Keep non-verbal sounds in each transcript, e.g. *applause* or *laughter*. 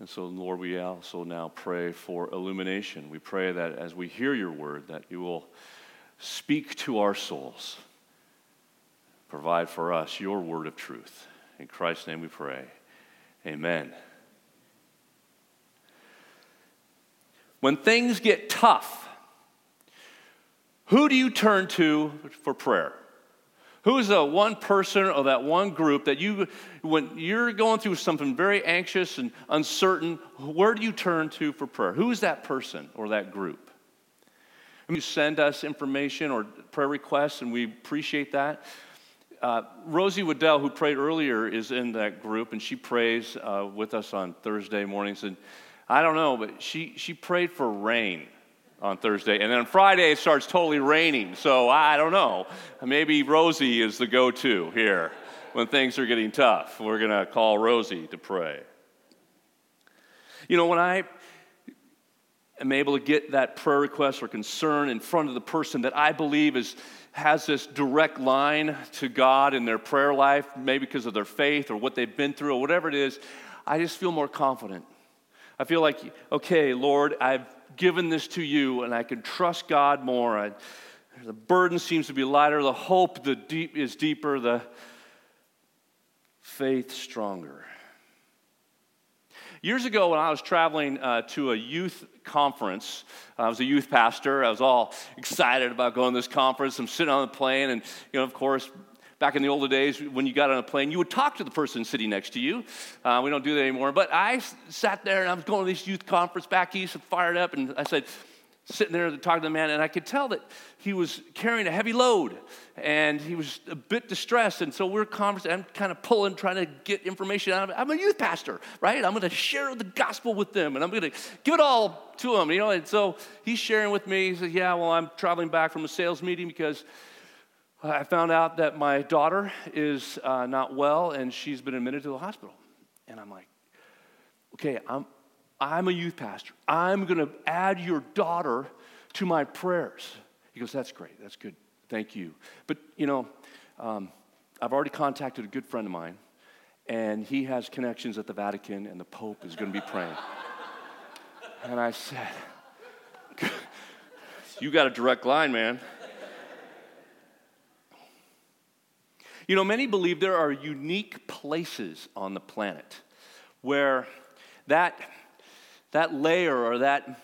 And so, Lord, we also now pray for illumination. We pray that as we hear your word, that you will speak to our souls, provide for us your word of truth. In Christ's name we pray. Amen. When things get tough, who do you turn to for prayer? Who's the one person or that one group that you, when you're going through something very anxious and uncertain, where do you turn to for prayer? Who is that person or that group? You send us information or prayer requests, and we appreciate that. Uh, Rosie Waddell, who prayed earlier, is in that group, and she prays uh, with us on Thursday mornings. And I don't know, but she, she prayed for rain on Thursday. And then on Friday, it starts totally raining. So I don't know. Maybe Rosie is the go to here when things are getting tough. We're going to call Rosie to pray. You know, when I am able to get that prayer request or concern in front of the person that I believe is has this direct line to God in their prayer life, maybe because of their faith or what they've been through or whatever it is, I just feel more confident. I feel like, okay, Lord, I've given this to you and I can trust God more. I, the burden seems to be lighter, the hope the deep is deeper, the faith stronger. Years ago, when I was traveling uh, to a youth conference, I was a youth pastor. I was all excited about going to this conference. I'm sitting on the plane, and you know, of course, back in the older days, when you got on a plane, you would talk to the person sitting next to you. Uh, we don't do that anymore. But I sat there, and I was going to this youth conference back east, and fired up, and I said, sitting there talking to the man, and I could tell that he was carrying a heavy load and he was a bit distressed. And so we're conversing. I'm kind of pulling, trying to get information out of it. I'm a youth pastor, right? I'm going to share the gospel with them and I'm going to give it all to them, you know. And so he's sharing with me. He says, Yeah, well, I'm traveling back from a sales meeting because I found out that my daughter is uh, not well and she's been admitted to the hospital. And I'm like, Okay, I'm, I'm a youth pastor. I'm going to add your daughter to my prayers. He goes, That's great. That's good. Thank you. But, you know, um, I've already contacted a good friend of mine, and he has connections at the Vatican, and the Pope is going to be praying. and I said, *laughs* You got a direct line, man. You know, many believe there are unique places on the planet where that that layer or that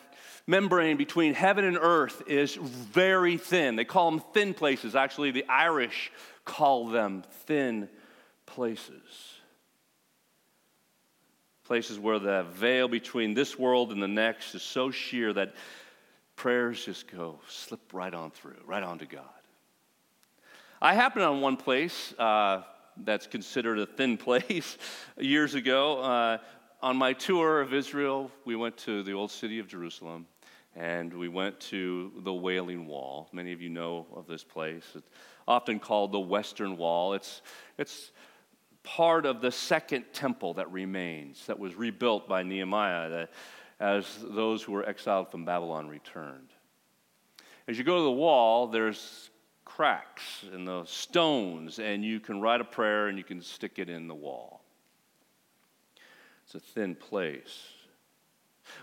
membrane between heaven and earth is very thin. They call them thin places. Actually, the Irish call them thin places. Places where the veil between this world and the next is so sheer that prayers just go, slip right on through, right onto God. I happened on one place uh, that's considered a thin *laughs* place years ago. Uh, on my tour of Israel, we went to the old city of Jerusalem and we went to the Wailing Wall. Many of you know of this place. It's often called the Western Wall. It's, it's part of the second temple that remains, that was rebuilt by Nehemiah that, as those who were exiled from Babylon returned. As you go to the wall, there's cracks in the stones, and you can write a prayer and you can stick it in the wall. It's a thin place.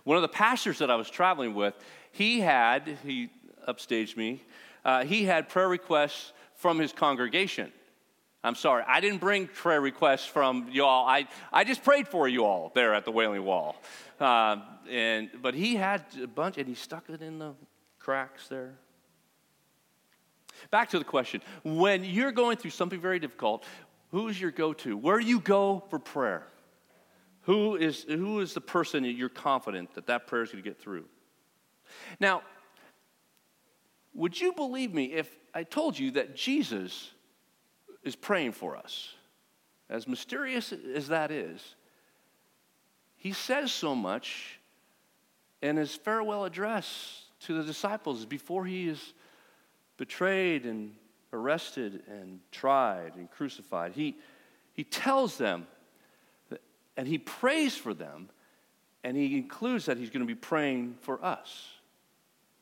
One of the pastors that I was traveling with, he had, he upstaged me, uh, he had prayer requests from his congregation. I'm sorry, I didn't bring prayer requests from y'all. I, I just prayed for you all there at the Wailing Wall. Uh, and, but he had a bunch, and he stuck it in the cracks there. Back to the question when you're going through something very difficult, who's your go to? Where do you go for prayer? Who is, who is the person that you're confident that that prayer is going to get through? Now, would you believe me if I told you that Jesus is praying for us? As mysterious as that is, he says so much in his farewell address to the disciples before he is betrayed and arrested and tried and crucified. He, he tells them and he prays for them, and he includes that he's going to be praying for us.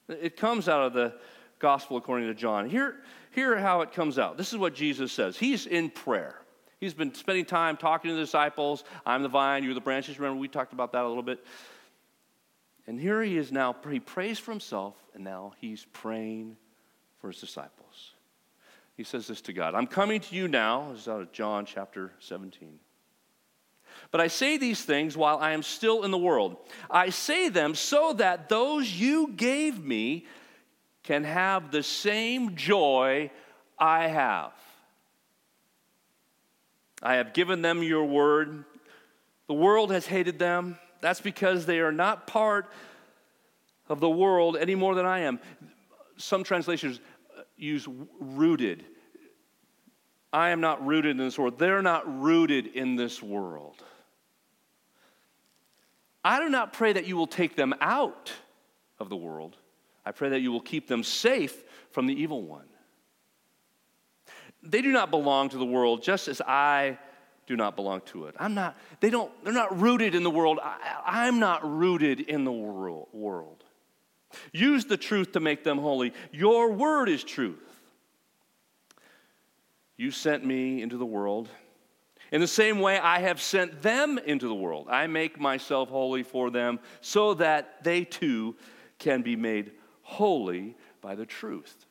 It comes out of the gospel according to John. Here, here how it comes out. This is what Jesus says. He's in prayer. He's been spending time talking to the disciples. I'm the vine, you're the branches. Remember, we talked about that a little bit. And here he is now, he prays for himself, and now he's praying for his disciples. He says this to God I'm coming to you now. This is out of John chapter 17. But I say these things while I am still in the world. I say them so that those you gave me can have the same joy I have. I have given them your word. The world has hated them. That's because they are not part of the world any more than I am. Some translations uh, use rooted. I am not rooted in this world. They're not rooted in this world. I do not pray that you will take them out of the world. I pray that you will keep them safe from the evil one. They do not belong to the world just as I do not belong to it. I'm not, they don't, they're not rooted in the world. I, am not rooted in the world. Use the truth to make them holy. Your word is truth. You sent me into the world. In the same way, I have sent them into the world. I make myself holy for them so that they too can be made holy by the truth.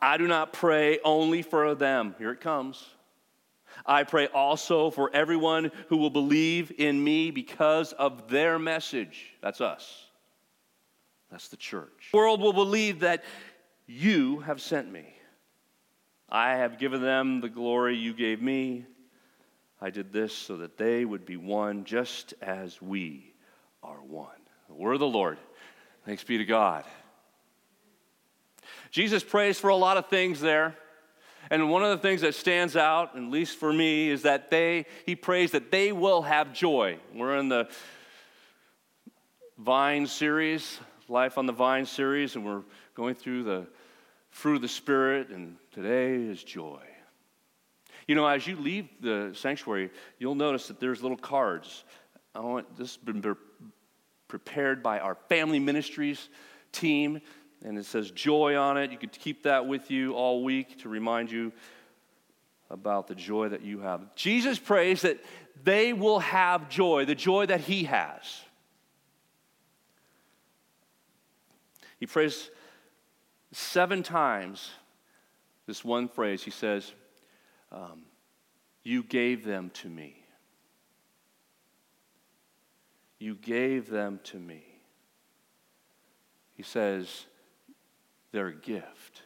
I do not pray only for them. Here it comes. I pray also for everyone who will believe in me because of their message. That's us. That's the church. The world will believe that you have sent me. I have given them the glory you gave me. I did this so that they would be one just as we are one. The word of the Lord. Thanks be to God. Jesus prays for a lot of things there. And one of the things that stands out, at least for me, is that they, he prays that they will have joy. We're in the Vine series, Life on the Vine series, and we're going through the fruit of the Spirit, and today is joy. You know, as you leave the sanctuary, you'll notice that there's little cards. I want this has been prepared by our family ministries team, and it says joy on it. You could keep that with you all week to remind you about the joy that you have. Jesus prays that they will have joy, the joy that he has. He prays seven times this one phrase. He says, um, You gave them to me. You gave them to me. He says, They're gift.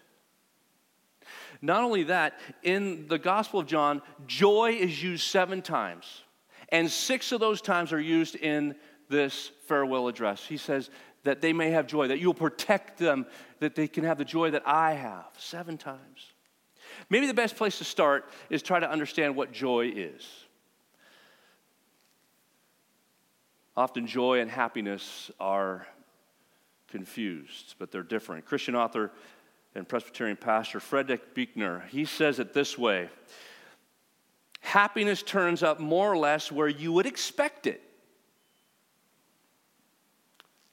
Not only that, in the Gospel of John, joy is used seven times, and six of those times are used in this farewell address. He says, that they may have joy, that you'll protect them, that they can have the joy that I have. Seven times. Maybe the best place to start is try to understand what joy is. Often joy and happiness are confused, but they're different. Christian author and Presbyterian pastor Frederick Buechner, he says it this way Happiness turns up more or less where you would expect it.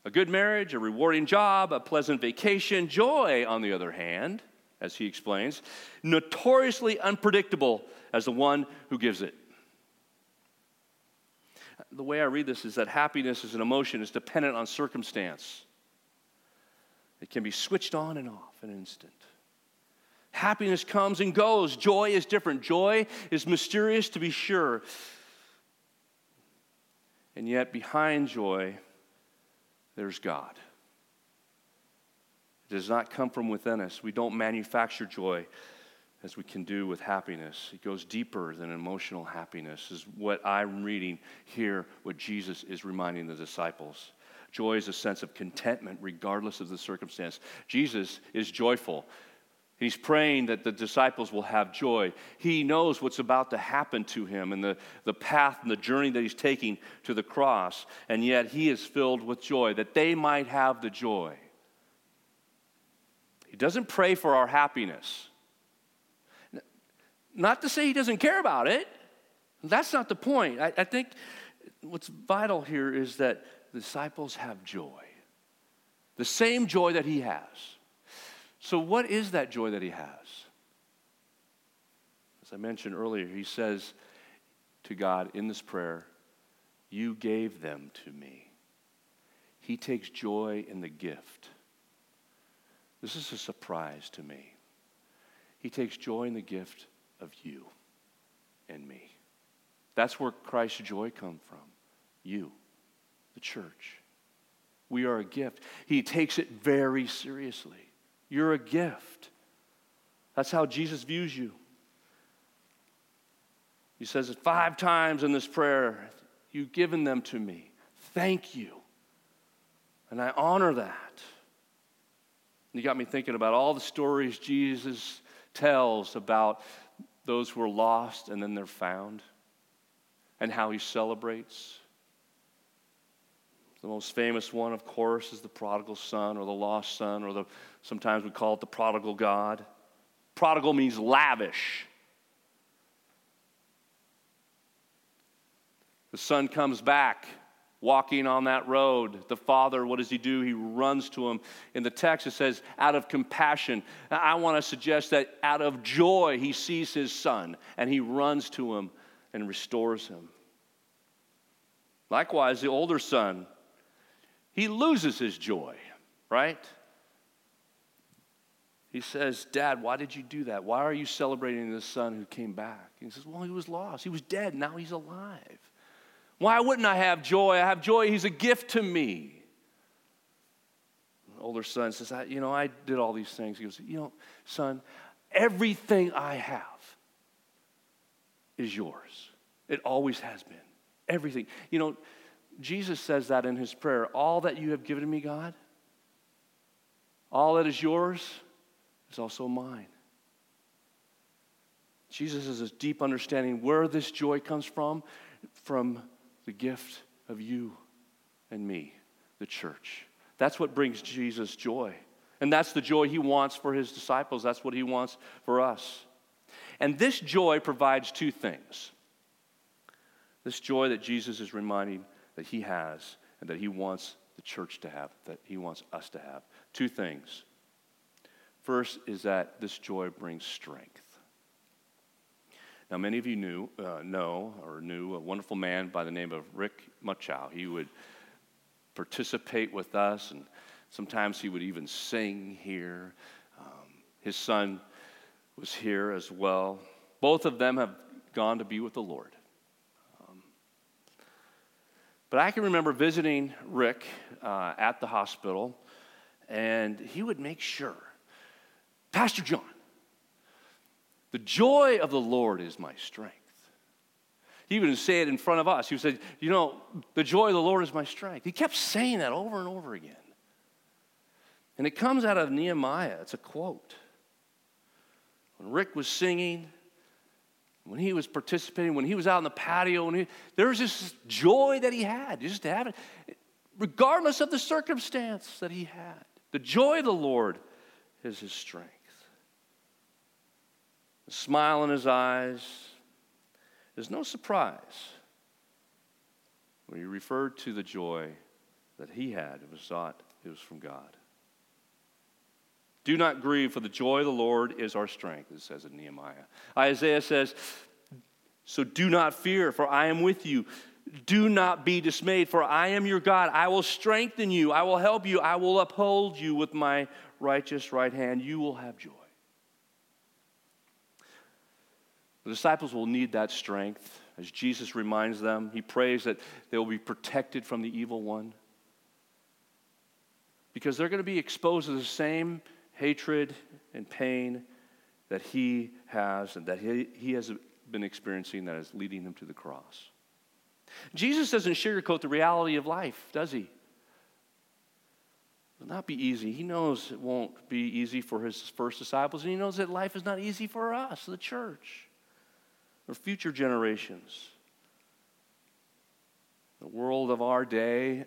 A good marriage, a rewarding job, a pleasant vacation. Joy, on the other hand, as he explains, notoriously unpredictable as the one who gives it. The way I read this is that happiness is an emotion, is dependent on circumstance. It can be switched on and off in an instant. Happiness comes and goes. Joy is different. Joy is mysterious to be sure. And yet, behind joy, there's God. It does not come from within us. We don't manufacture joy as we can do with happiness. It goes deeper than emotional happiness, is what I'm reading here, what Jesus is reminding the disciples. Joy is a sense of contentment regardless of the circumstance. Jesus is joyful. He's praying that the disciples will have joy. He knows what's about to happen to him and the, the path and the journey that he's taking to the cross, and yet he is filled with joy, that they might have the joy. He doesn't pray for our happiness. Not to say he doesn't care about it, that's not the point. I, I think what's vital here is that the disciples have joy, the same joy that he has. So, what is that joy that he has? As I mentioned earlier, he says to God in this prayer, You gave them to me. He takes joy in the gift. This is a surprise to me. He takes joy in the gift of you and me. That's where Christ's joy comes from. You, the church. We are a gift. He takes it very seriously. You're a gift. That's how Jesus views you. He says it five times in this prayer You've given them to me. Thank you. And I honor that. You got me thinking about all the stories Jesus tells about those who are lost and then they're found, and how he celebrates. The most famous one, of course, is the prodigal son or the lost son, or the, sometimes we call it the prodigal God. Prodigal means lavish. The son comes back walking on that road. The father, what does he do? He runs to him. In the text, it says, out of compassion. I want to suggest that out of joy, he sees his son and he runs to him and restores him. Likewise, the older son, he loses his joy, right? He says, Dad, why did you do that? Why are you celebrating the son who came back? He says, Well, he was lost. He was dead. Now he's alive. Why wouldn't I have joy? I have joy. He's a gift to me. The older son says, I, You know, I did all these things. He goes, You know, son, everything I have is yours. It always has been. Everything. You know, Jesus says that in his prayer All that you have given me, God, all that is yours is also mine. Jesus has a deep understanding where this joy comes from, from the gift of you and me, the church. That's what brings Jesus joy. And that's the joy he wants for his disciples. That's what he wants for us. And this joy provides two things. This joy that Jesus is reminding that he has and that he wants the church to have, that he wants us to have. Two things. First is that this joy brings strength. Now, many of you knew, uh, know or knew a wonderful man by the name of Rick Muchow. He would participate with us, and sometimes he would even sing here. Um, his son was here as well. Both of them have gone to be with the Lord. But I can remember visiting Rick uh, at the hospital, and he would make sure, Pastor John, the joy of the Lord is my strength. He would say it in front of us. He said, You know, the joy of the Lord is my strength. He kept saying that over and over again. And it comes out of Nehemiah. It's a quote. When Rick was singing, when he was participating, when he was out in the patio, when he, there was this joy that he had, just to have it, regardless of the circumstance that he had. The joy of the Lord is his strength The smile in his eyes. There's no surprise when he referred to the joy that he had. It was thought it was from God. Do not grieve, for the joy of the Lord is our strength, it says in Nehemiah. Isaiah says, So do not fear, for I am with you. Do not be dismayed, for I am your God. I will strengthen you. I will help you. I will uphold you with my righteous right hand. You will have joy. The disciples will need that strength. As Jesus reminds them, he prays that they will be protected from the evil one. Because they're going to be exposed to the same hatred and pain that he has and that he, he has been experiencing that is leading him to the cross. Jesus doesn't sugarcoat the reality of life, does he? It will not be easy. He knows it won't be easy for his first disciples, and he knows that life is not easy for us, the church or future generations. The world of our day,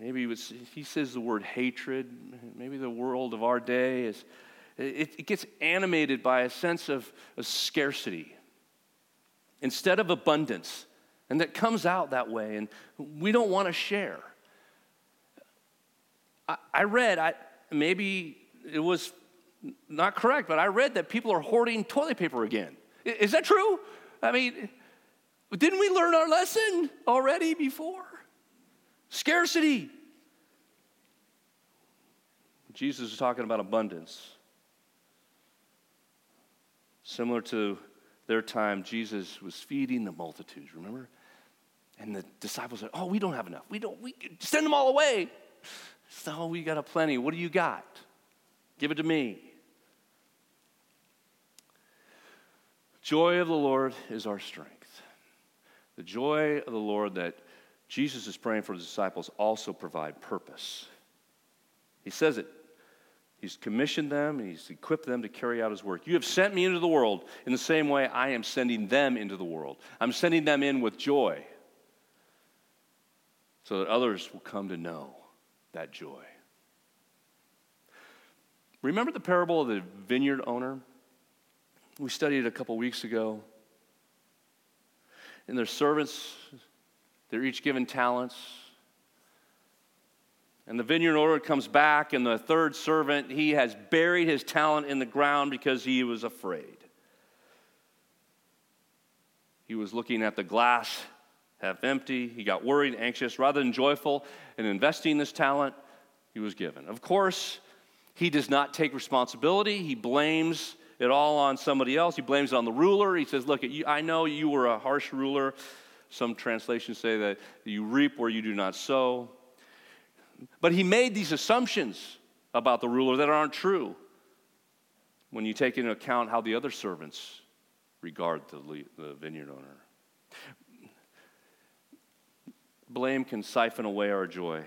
maybe was, he says the word hatred, maybe the world of our day is, it, it gets animated by a sense of, of scarcity instead of abundance. And that comes out that way, and we don't want to share. I, I read, I, maybe it was not correct, but I read that people are hoarding toilet paper again. Is that true? I mean, didn't we learn our lesson already before? Scarcity. Jesus is talking about abundance. Similar to their time, Jesus was feeding the multitudes, remember? And the disciples said, Oh, we don't have enough. We don't, we send them all away. So oh, we got a plenty. What do you got? Give it to me. Joy of the Lord is our strength. The joy of the Lord that Jesus is praying for the disciples also provide purpose. He says it. He's commissioned them, he's equipped them to carry out his work. You have sent me into the world in the same way I am sending them into the world. I'm sending them in with joy so that others will come to know that joy. Remember the parable of the vineyard owner? We studied it a couple weeks ago. And their servants, they're each given talents. And the vineyard owner comes back, and the third servant, he has buried his talent in the ground because he was afraid. He was looking at the glass half empty. He got worried, anxious. Rather than joyful in investing this talent, he was given. Of course, he does not take responsibility. He blames it all on somebody else. He blames it on the ruler. He says, Look, I know you were a harsh ruler. Some translations say that you reap where you do not sow. But he made these assumptions about the ruler that aren't true when you take into account how the other servants regard the, the vineyard owner. Blame can siphon away our joy.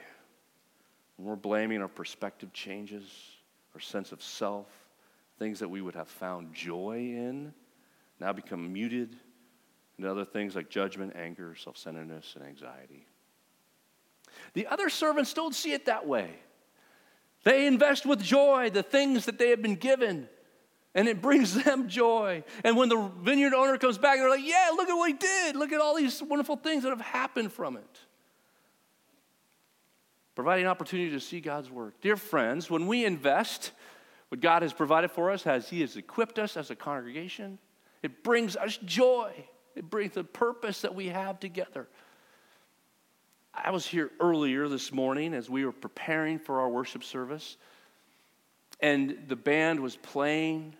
When we're blaming, our perspective changes, our sense of self, things that we would have found joy in now become muted into other things like judgment, anger, self centeredness, and anxiety. The other servants don't see it that way. They invest with joy the things that they have been given, and it brings *laughs* them joy. And when the vineyard owner comes back, they're like, Yeah, look at what he did. Look at all these wonderful things that have happened from it providing opportunity to see God's work. Dear friends, when we invest what God has provided for us, as He has equipped us as a congregation, it brings us joy. It brings the purpose that we have together. I was here earlier this morning as we were preparing for our worship service, and the band was playing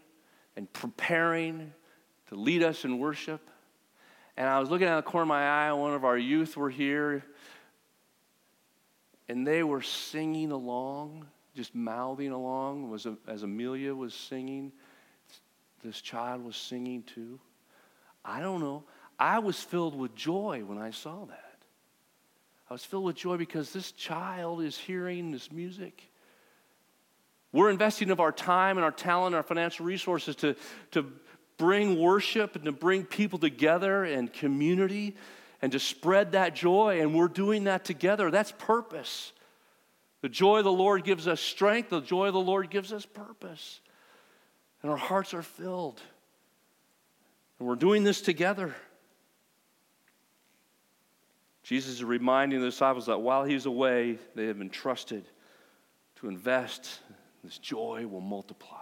and preparing to lead us in worship. And I was looking out the corner of my eye, one of our youth were here and they were singing along, just mouthing along was as Amelia was singing. This child was singing too. I don't know. I was filled with joy when I saw that. I was filled with joy because this child is hearing this music. We're investing of our time and our talent and our financial resources to, to bring worship and to bring people together and community and to spread that joy, and we're doing that together. That's purpose. The joy of the Lord gives us strength, the joy of the Lord gives us purpose. And our hearts are filled. And we're doing this together. Jesus is reminding the disciples that while he's away, they have been trusted to invest. This joy will multiply.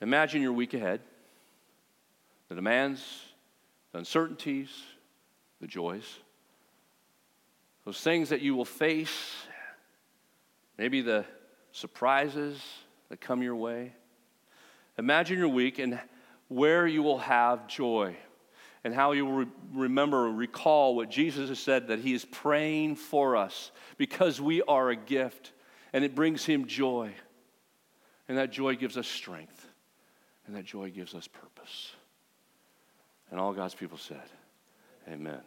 Imagine your week ahead, the demands, the uncertainties, the joys, those things that you will face, maybe the surprises that come your way. Imagine your week and where you will have joy and how you will re- remember, recall what Jesus has said that He is praying for us because we are a gift and it brings Him joy. And that joy gives us strength. And that joy gives us purpose. And all God's people said, Amen.